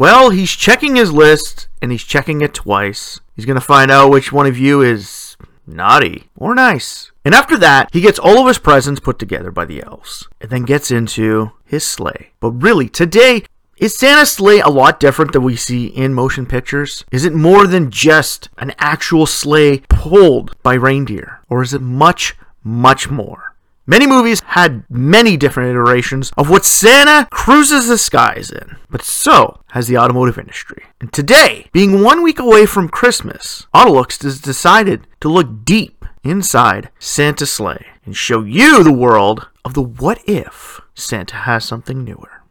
Well, he's checking his list and he's checking it twice. He's going to find out which one of you is naughty or nice. And after that, he gets all of his presents put together by the elves and then gets into his sleigh. But really, today, is Santa's sleigh a lot different than we see in motion pictures? Is it more than just an actual sleigh pulled by reindeer? Or is it much, much more? Many movies had many different iterations of what Santa cruises the skies in, but so has the automotive industry. And today, being one week away from Christmas, Autolux has decided to look deep inside Santa's sleigh and show you the world of the what if Santa has something newer.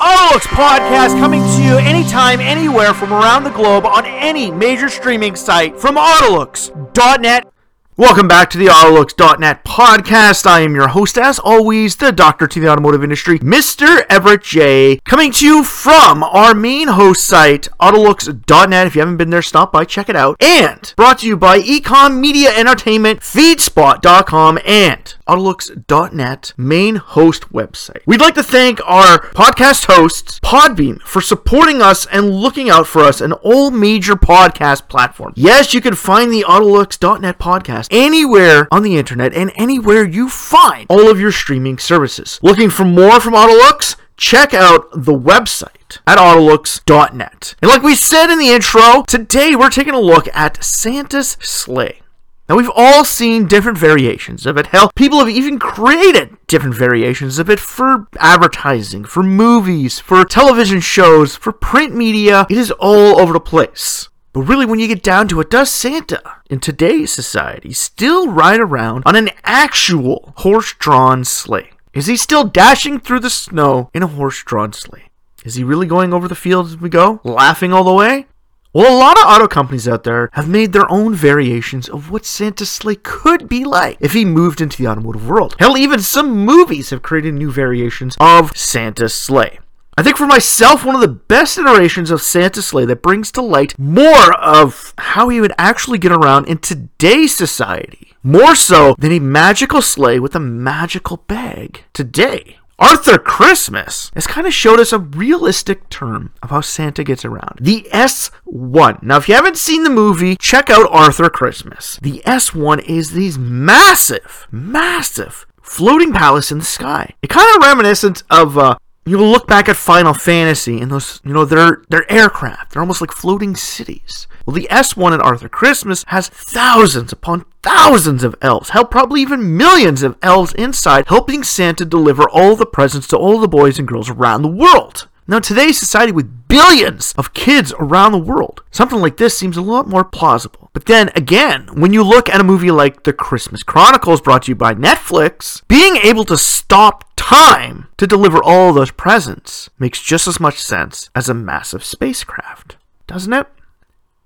Autolux podcast coming to you anytime, anywhere from around the globe on any major streaming site from Autolux.net. Welcome back to the Autolux.net podcast. I am your host, as always, the doctor to the automotive industry, Mr. Everett J. Coming to you from our main host site, Autolux.net. If you haven't been there, stop by, check it out. And brought to you by Ecom Media Entertainment, Feedspot.com, and Autolux.net main host website. We'd like to thank our podcast hosts, Podbean, for supporting us and looking out for us on all major podcast platforms. Yes, you can find the Autolux.net podcast anywhere on the internet and anywhere you find all of your streaming services. Looking for more from Autolux? Check out the website at Autolux.net. And like we said in the intro, today we're taking a look at Santa's sleigh. Now, we've all seen different variations of it. Hell, people have even created different variations of it for advertising, for movies, for television shows, for print media. It is all over the place. But really, when you get down to it, does Santa in today's society still ride around on an actual horse drawn sleigh? Is he still dashing through the snow in a horse drawn sleigh? Is he really going over the fields as we go, laughing all the way? Well, a lot of auto companies out there have made their own variations of what Santa's sleigh could be like if he moved into the automotive world. Hell, even some movies have created new variations of Santa's sleigh. I think for myself, one of the best iterations of Santa's sleigh that brings to light more of how he would actually get around in today's society. More so than a magical sleigh with a magical bag today. Arthur Christmas has kind of showed us a realistic term of how Santa gets around. The S1. Now, if you haven't seen the movie, check out Arthur Christmas. The S1 is these massive, massive floating palace in the sky. It kind of reminiscent of uh, you look back at Final Fantasy and those, you know, they're they're aircraft. They're almost like floating cities. Well, the S1 at Arthur Christmas has thousands upon thousands of elves, hell, probably even millions of elves inside, helping Santa deliver all the presents to all the boys and girls around the world. Now, today's society with billions of kids around the world, something like this seems a lot more plausible. But then again, when you look at a movie like The Christmas Chronicles brought to you by Netflix, being able to stop time to deliver all those presents makes just as much sense as a massive spacecraft, doesn't it?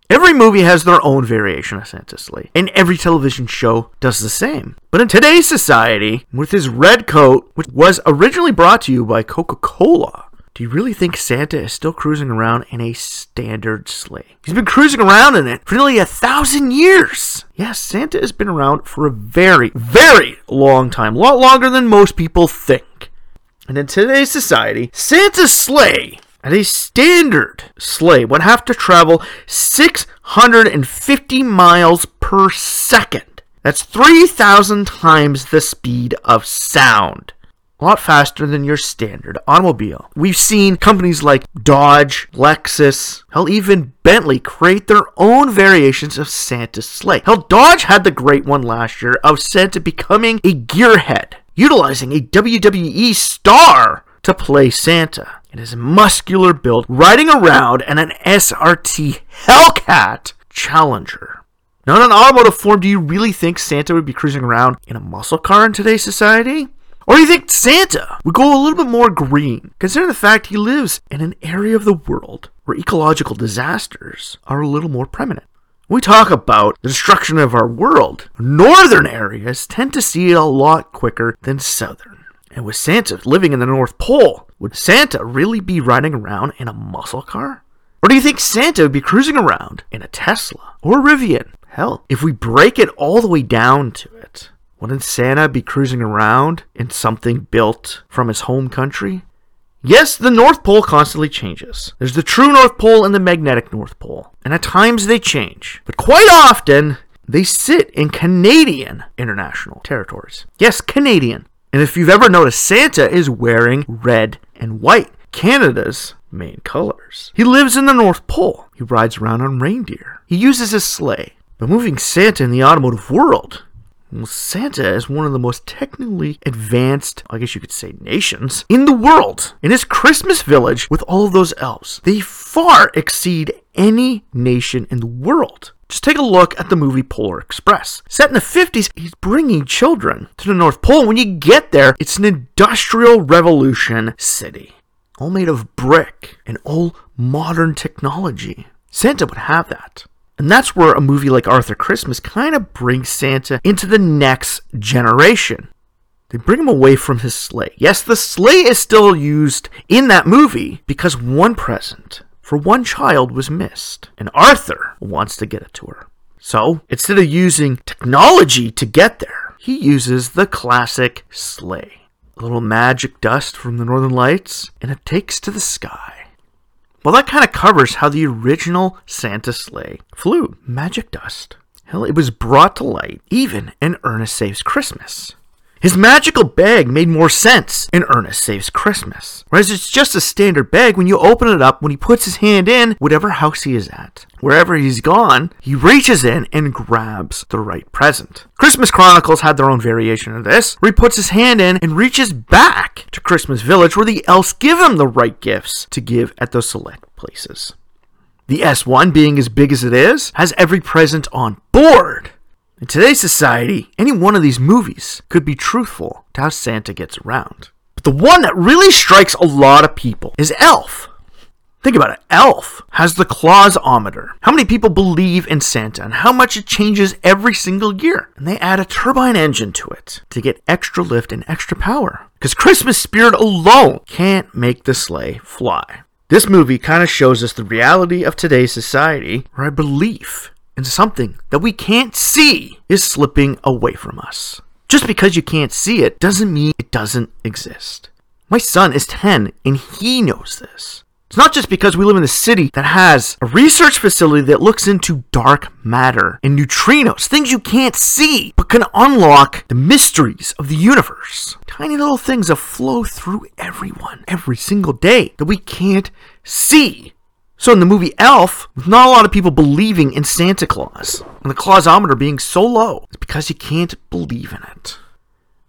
Every movie has their own variation of Santa's sleigh, and every television show does the same. But in today's society, with his red coat, which was originally brought to you by Coca Cola, do you really think Santa is still cruising around in a standard sleigh? He's been cruising around in it for nearly a thousand years. Yes, Santa has been around for a very, very long time, a lot longer than most people think. And in today's society, Santa's sleigh and a standard sleigh would have to travel 650 miles per second. That's 3,000 times the speed of sound. A lot faster than your standard automobile. We've seen companies like Dodge, Lexus, hell, even Bentley create their own variations of Santa's sleigh. Hell, Dodge had the great one last year of Santa becoming a gearhead, utilizing a WWE star to play Santa. It is a muscular build, riding around in an SRT Hellcat Challenger. Now, in an automotive form, do you really think Santa would be cruising around in a muscle car in today's society? Or do you think Santa would go a little bit more green, considering the fact he lives in an area of the world where ecological disasters are a little more prevalent? we talk about the destruction of our world, northern areas tend to see it a lot quicker than southern. And with Santa living in the North Pole, would Santa really be riding around in a muscle car? Or do you think Santa would be cruising around in a Tesla or a Rivian? Hell, if we break it all the way down to it, wouldn't Santa be cruising around in something built from his home country? Yes, the North Pole constantly changes. There's the true North Pole and the magnetic North Pole, and at times they change. But quite often, they sit in Canadian international territories. Yes, Canadian. And if you've ever noticed, Santa is wearing red and white, Canada's main colors. He lives in the North Pole. He rides around on reindeer. He uses his sleigh. But moving Santa in the automotive world, Santa is one of the most technically advanced, I guess you could say, nations in the world. In his Christmas village with all of those elves, they far exceed any nation in the world. Just take a look at the movie Polar Express. Set in the 50s, he's bringing children to the North Pole. When you get there, it's an industrial revolution city, all made of brick and all modern technology. Santa would have that. And that's where a movie like Arthur Christmas kind of brings Santa into the next generation. They bring him away from his sleigh. Yes, the sleigh is still used in that movie because one present for one child was missed, and Arthur wants to get it to her. So, instead of using technology to get there, he uses the classic sleigh. A little magic dust from the northern lights, and it takes to the sky. Well, that kind of covers how the original Santa sleigh flew. Magic dust. Hell, it was brought to light even in Ernest Saves Christmas. His magical bag made more sense in Ernest Saves Christmas. Whereas it's just a standard bag when you open it up, when he puts his hand in, whatever house he is at. Wherever he's gone, he reaches in and grabs the right present. Christmas Chronicles had their own variation of this, where he puts his hand in and reaches back to Christmas Village where the elves give him the right gifts to give at those select places. The S1, being as big as it is, has every present on board. In today's society, any one of these movies could be truthful to how Santa gets around. But the one that really strikes a lot of people is Elf. Think about it. Elf has the clausometer. How many people believe in Santa and how much it changes every single year? And they add a turbine engine to it to get extra lift and extra power. Because Christmas spirit alone can't make the sleigh fly. This movie kind of shows us the reality of today's society where I believe and something that we can't see is slipping away from us. Just because you can't see it doesn't mean it doesn't exist. My son is 10 and he knows this. It's not just because we live in a city that has a research facility that looks into dark matter and neutrinos, things you can't see, but can unlock the mysteries of the universe. Tiny little things that flow through everyone every single day that we can't see. So in the movie Elf, with not a lot of people believing in Santa Claus, and the clausometer being so low, it's because you can't believe in it.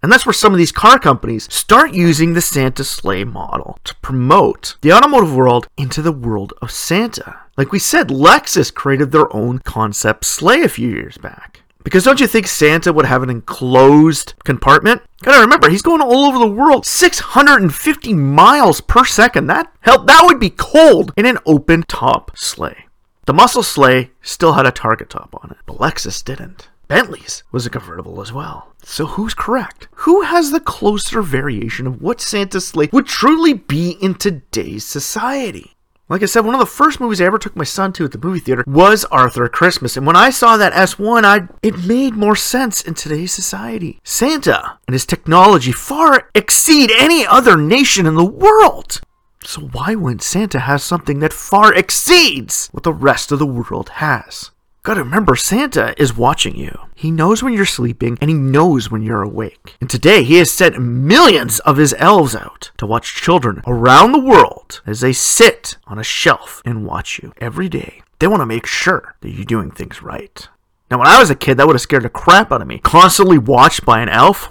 And that's where some of these car companies start using the Santa sleigh model to promote the automotive world into the world of Santa. Like we said, Lexus created their own concept sleigh a few years back. Because don't you think Santa would have an enclosed compartment? Gotta remember, he's going all over the world, 650 miles per second. That hell, that would be cold in an open top sleigh. The muscle sleigh still had a targa top on it, but Lexus didn't. Bentley's was a convertible as well. So who's correct? Who has the closer variation of what Santa's sleigh would truly be in today's society? Like I said, one of the first movies I ever took my son to at the movie theater was Arthur Christmas. And when I saw that S1, I, it made more sense in today's society. Santa and his technology far exceed any other nation in the world. So why wouldn't Santa have something that far exceeds what the rest of the world has? Gotta remember, Santa is watching you. He knows when you're sleeping and he knows when you're awake. And today, he has sent millions of his elves out to watch children around the world as they sit on a shelf and watch you every day. They want to make sure that you're doing things right. Now, when I was a kid, that would have scared the crap out of me. Constantly watched by an elf.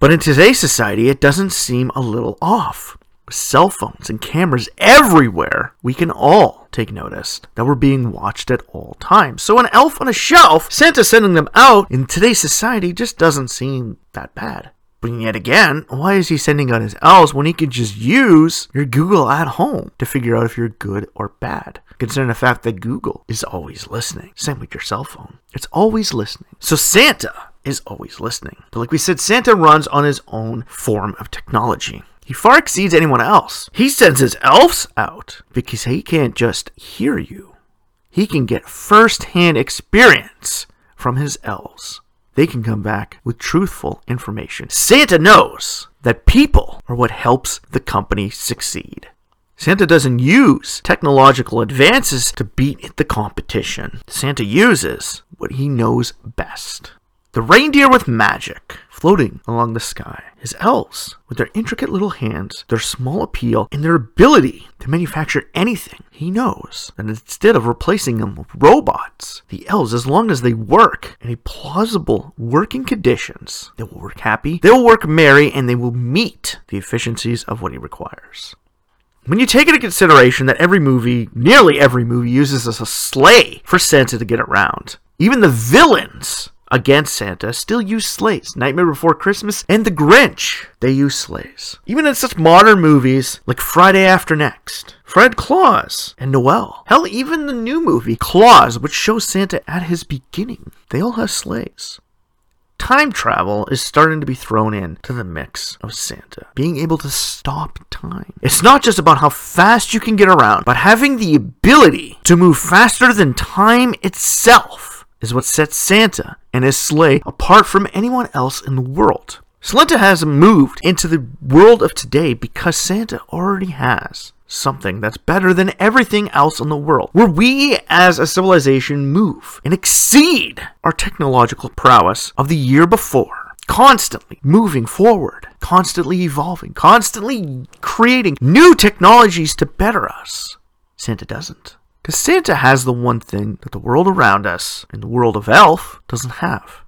But in today's society, it doesn't seem a little off cell phones and cameras everywhere, we can all take notice that we're being watched at all times. So, an elf on a shelf, Santa sending them out in today's society just doesn't seem that bad. But yet again, why is he sending out his elves when he could just use your Google at home to figure out if you're good or bad? Considering the fact that Google is always listening. Same with your cell phone. It's always listening. So Santa is always listening. But like we said, Santa runs on his own form of technology. He far exceeds anyone else. He sends his elves out because he can't just hear you. He can get first hand experience from his elves. They can come back with truthful information. Santa knows that people are what helps the company succeed. Santa doesn't use technological advances to beat the competition. Santa uses what he knows best. The reindeer with magic floating along the sky. His elves with their intricate little hands, their small appeal, and their ability to manufacture anything. He knows that instead of replacing them with robots, the elves, as long as they work in a plausible working conditions, they will work happy, they will work merry, and they will meet the efficiencies of what he requires. When you take into consideration that every movie, nearly every movie, uses as a sleigh for Santa to get around, even the villains against Santa still use sleighs. Nightmare Before Christmas and The Grinch, they use sleighs. Even in such modern movies like Friday After Next, Fred Claus, and Noel. Hell, even the new movie, Klaus, which shows Santa at his beginning, they all have sleighs. Time travel is starting to be thrown in to the mix of Santa, being able to stop time. It's not just about how fast you can get around, but having the ability to move faster than time itself is what sets Santa and his sleigh apart from anyone else in the world. Santa has moved into the world of today because Santa already has something that's better than everything else in the world, where we as a civilization move and exceed our technological prowess of the year before, constantly moving forward, constantly evolving, constantly creating new technologies to better us. Santa doesn't. Because Santa has the one thing that the world around us and the world of Elf doesn't have.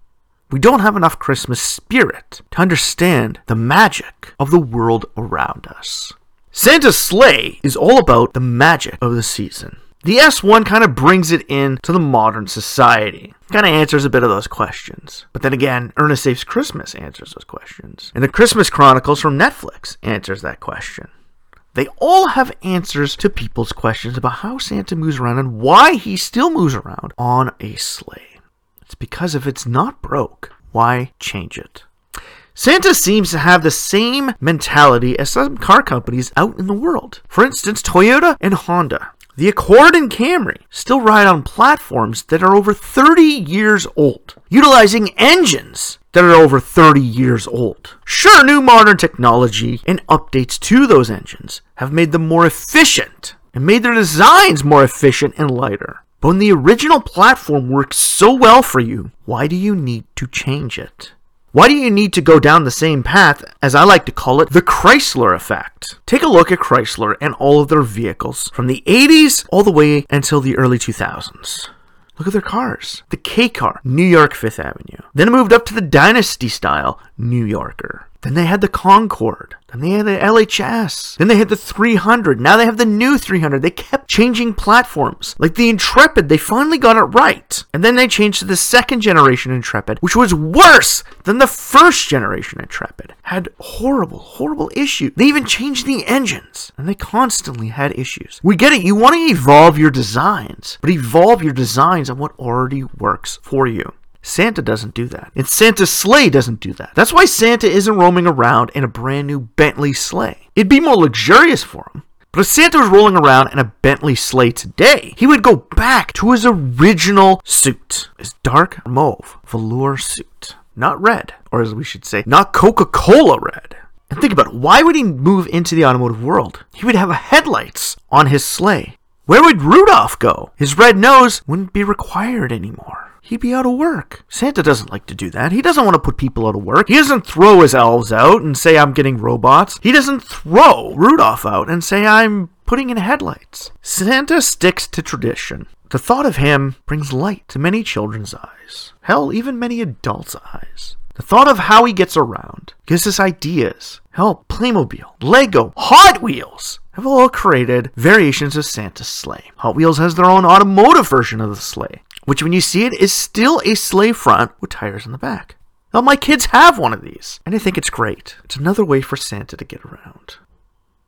We don't have enough Christmas spirit to understand the magic of the world around us. Santa's sleigh is all about the magic of the season. The S1 kind of brings it in to the modern society. Kind of answers a bit of those questions. But then again, Ernest Saves Christmas answers those questions. And the Christmas Chronicles from Netflix answers that question. They all have answers to people's questions about how Santa moves around and why he still moves around on a sleigh. It's because if it's not broke, why change it? Santa seems to have the same mentality as some car companies out in the world. For instance, Toyota and Honda. The Accord and Camry still ride on platforms that are over 30 years old, utilizing engines that are over 30 years old. Sure, new modern technology and updates to those engines have made them more efficient and made their designs more efficient and lighter. But when the original platform works so well for you, why do you need to change it? Why do you need to go down the same path, as I like to call it, the Chrysler effect? Take a look at Chrysler and all of their vehicles from the 80s all the way until the early 2000s. Look at their cars. The K car, New York Fifth Avenue. Then it moved up to the Dynasty style, New Yorker. Then they had the Concorde. Then they had the LHS. Then they had the 300. Now they have the new 300. They kept changing platforms. Like the Intrepid, they finally got it right. And then they changed to the second generation Intrepid, which was worse than the first generation Intrepid. Had horrible, horrible issues. They even changed the engines. And they constantly had issues. We get it. You want to evolve your designs, but evolve your designs on what already works for you. Santa doesn't do that. And Santa's sleigh doesn't do that. That's why Santa isn't roaming around in a brand new Bentley sleigh. It'd be more luxurious for him. But if Santa was rolling around in a Bentley sleigh today, he would go back to his original suit, his dark mauve velour suit. Not red, or as we should say, not Coca Cola red. And think about it why would he move into the automotive world? He would have headlights on his sleigh. Where would Rudolph go? His red nose wouldn't be required anymore he'd be out of work. Santa doesn't like to do that. He doesn't want to put people out of work. He doesn't throw his elves out and say, I'm getting robots. He doesn't throw Rudolph out and say, I'm putting in headlights. Santa sticks to tradition. The thought of him brings light to many children's eyes. Hell, even many adults' eyes. The thought of how he gets around gives us ideas. Hell, Playmobil, Lego, Hot Wheels have all created variations of Santa's sleigh. Hot Wheels has their own automotive version of the sleigh which when you see it is still a sleigh front with tires in the back. Now, my kids have one of these, and I think it's great. It's another way for Santa to get around.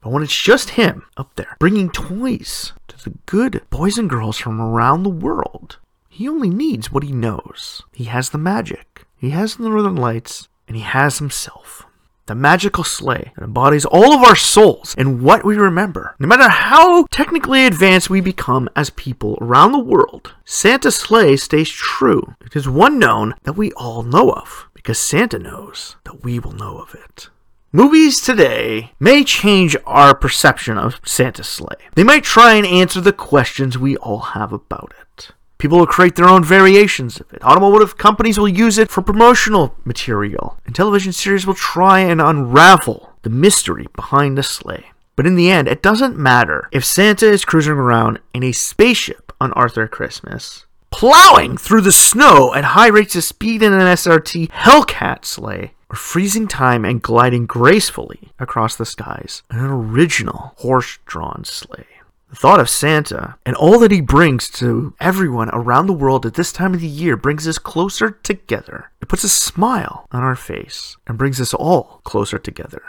But when it's just him up there bringing toys to the good boys and girls from around the world, he only needs what he knows. He has the magic, he has the northern lights, and he has himself the magical sleigh that embodies all of our souls and what we remember. No matter how technically advanced we become as people around the world, Santa's sleigh stays true. It is one known that we all know of, because Santa knows that we will know of it. Movies today may change our perception of Santa's sleigh. They might try and answer the questions we all have about it. People will create their own variations of it. Automotive companies will use it for promotional material, and television series will try and unravel the mystery behind the sleigh. But in the end, it doesn't matter if Santa is cruising around in a spaceship on Arthur Christmas, plowing through the snow at high rates of speed in an SRT Hellcat sleigh, or freezing time and gliding gracefully across the skies in an original horse drawn sleigh. The thought of Santa and all that he brings to everyone around the world at this time of the year brings us closer together. It puts a smile on our face and brings us all closer together.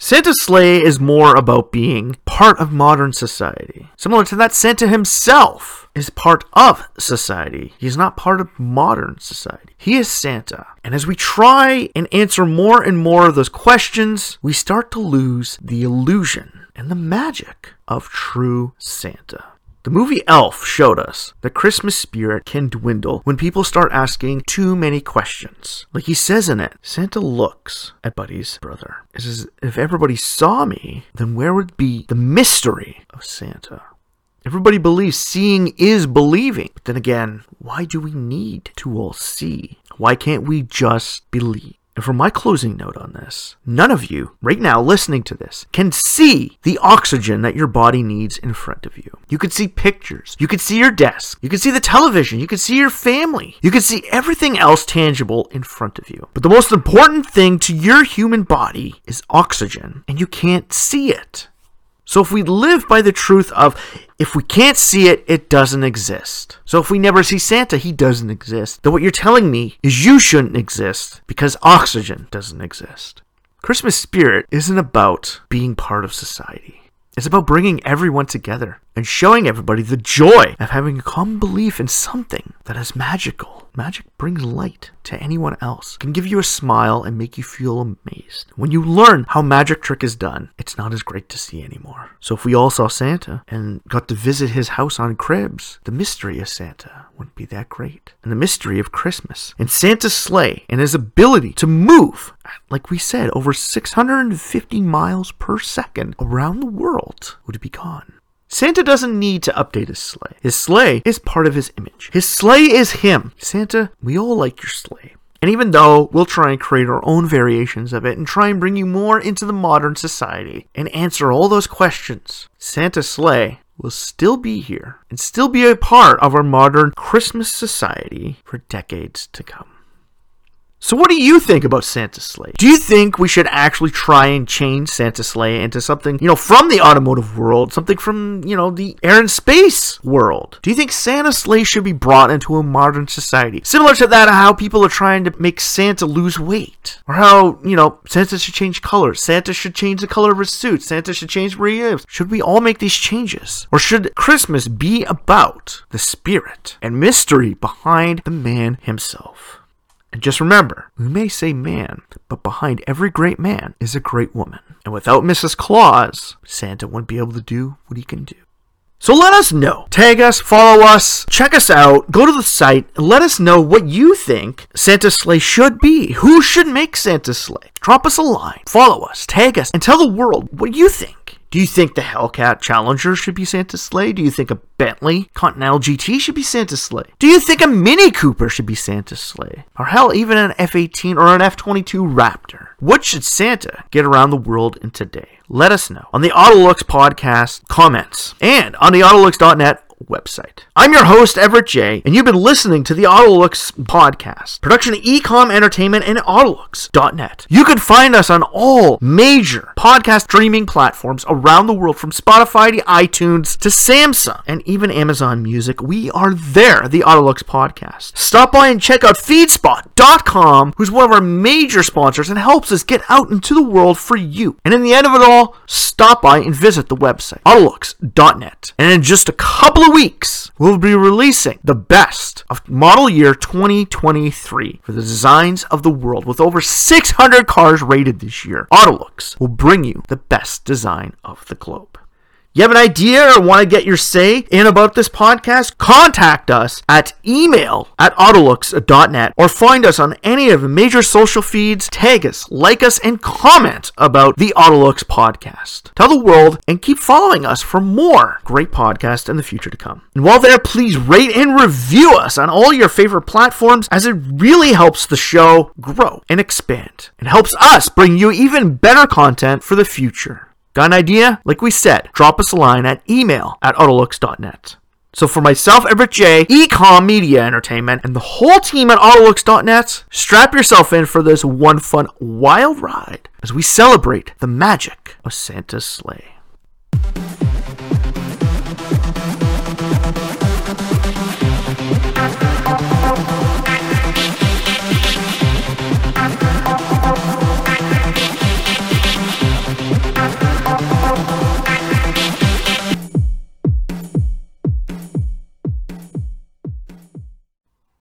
Santa's sleigh is more about being part of modern society. Similar to that, Santa himself is part of society. He's not part of modern society. He is Santa. And as we try and answer more and more of those questions, we start to lose the illusion and the magic of true Santa. The movie Elf showed us the Christmas spirit can dwindle when people start asking too many questions. Like he says in it, Santa looks at Buddy's brother. He says, if everybody saw me, then where would be the mystery of Santa? Everybody believes seeing is believing. But then again, why do we need to all see? Why can't we just believe? And for my closing note on this, none of you, right now listening to this, can see the oxygen that your body needs in front of you. You can see pictures. You can see your desk. You can see the television. You can see your family. You can see everything else tangible in front of you. But the most important thing to your human body is oxygen, and you can't see it. So if we live by the truth of if we can't see it, it doesn't exist. So if we never see Santa, he doesn't exist. Then what you're telling me is you shouldn't exist because oxygen doesn't exist. Christmas spirit isn't about being part of society. It's about bringing everyone together and showing everybody the joy of having a common belief in something that is magical Magic brings light to anyone else, can give you a smile and make you feel amazed. When you learn how magic trick is done, it's not as great to see anymore. So if we all saw Santa and got to visit his house on cribs, the mystery of Santa wouldn't be that great. And the mystery of Christmas and Santa's sleigh and his ability to move, like we said, over 650 miles per second around the world would be gone. Santa doesn't need to update his sleigh. His sleigh is part of his image. His sleigh is him. Santa, we all like your sleigh. And even though we'll try and create our own variations of it and try and bring you more into the modern society and answer all those questions, Santa's sleigh will still be here and still be a part of our modern Christmas society for decades to come. So, what do you think about Santa Sleigh? Do you think we should actually try and change Santa Sleigh into something, you know, from the automotive world, something from, you know, the air and space world? Do you think Santa Sleigh should be brought into a modern society? Similar to that, how people are trying to make Santa lose weight. Or how, you know, Santa should change colors. Santa should change the color of his suit. Santa should change where he lives. Should we all make these changes? Or should Christmas be about the spirit and mystery behind the man himself? And just remember, we may say man, but behind every great man is a great woman. And without Mrs. Claus, Santa wouldn't be able to do what he can do. So let us know. Tag us, follow us, check us out, go to the site, and let us know what you think Santa's sleigh should be. Who should make Santa's sleigh? Drop us a line, follow us, tag us, and tell the world what you think. Do you think the Hellcat Challenger should be Santa's sleigh? Do you think a Bentley Continental GT should be Santa's sleigh? Do you think a Mini Cooper should be Santa's sleigh? Or hell, even an F 18 or an F 22 Raptor? What should Santa get around the world in today? Let us know on the Autolux podcast comments and on the Autolux.net website. I'm your host, Everett J, and you've been listening to the Autolux podcast, production of Ecom Entertainment and Autolux.net. You can find us on all major podcast streaming platforms around the world, from Spotify to iTunes to Samsung and even Amazon Music. We are there, the Autolux podcast. Stop by and check out Feedspot.com, who's one of our major sponsors and helps us get out into the world for you. And in the end of it all, stop by and visit the website, Autolux.net. And in just a couple of weeks, we'll be releasing the best of model year 2023 for the designs of the world. With over 600 cars rated this year, Autolux will bring you the best design of the globe. You have an idea or want to get your say in about this podcast? Contact us at email at autolux.net or find us on any of the major social feeds. Tag us, like us, and comment about the Autolux podcast. Tell the world and keep following us for more great podcasts in the future to come. And while there, please rate and review us on all your favorite platforms as it really helps the show grow and expand and helps us bring you even better content for the future. Got an idea? Like we said, drop us a line at email at autolux.net. So for myself, Everett J, Ecom Media Entertainment, and the whole team at Autolux.net, strap yourself in for this one fun wild ride as we celebrate the magic of Santa's sleigh.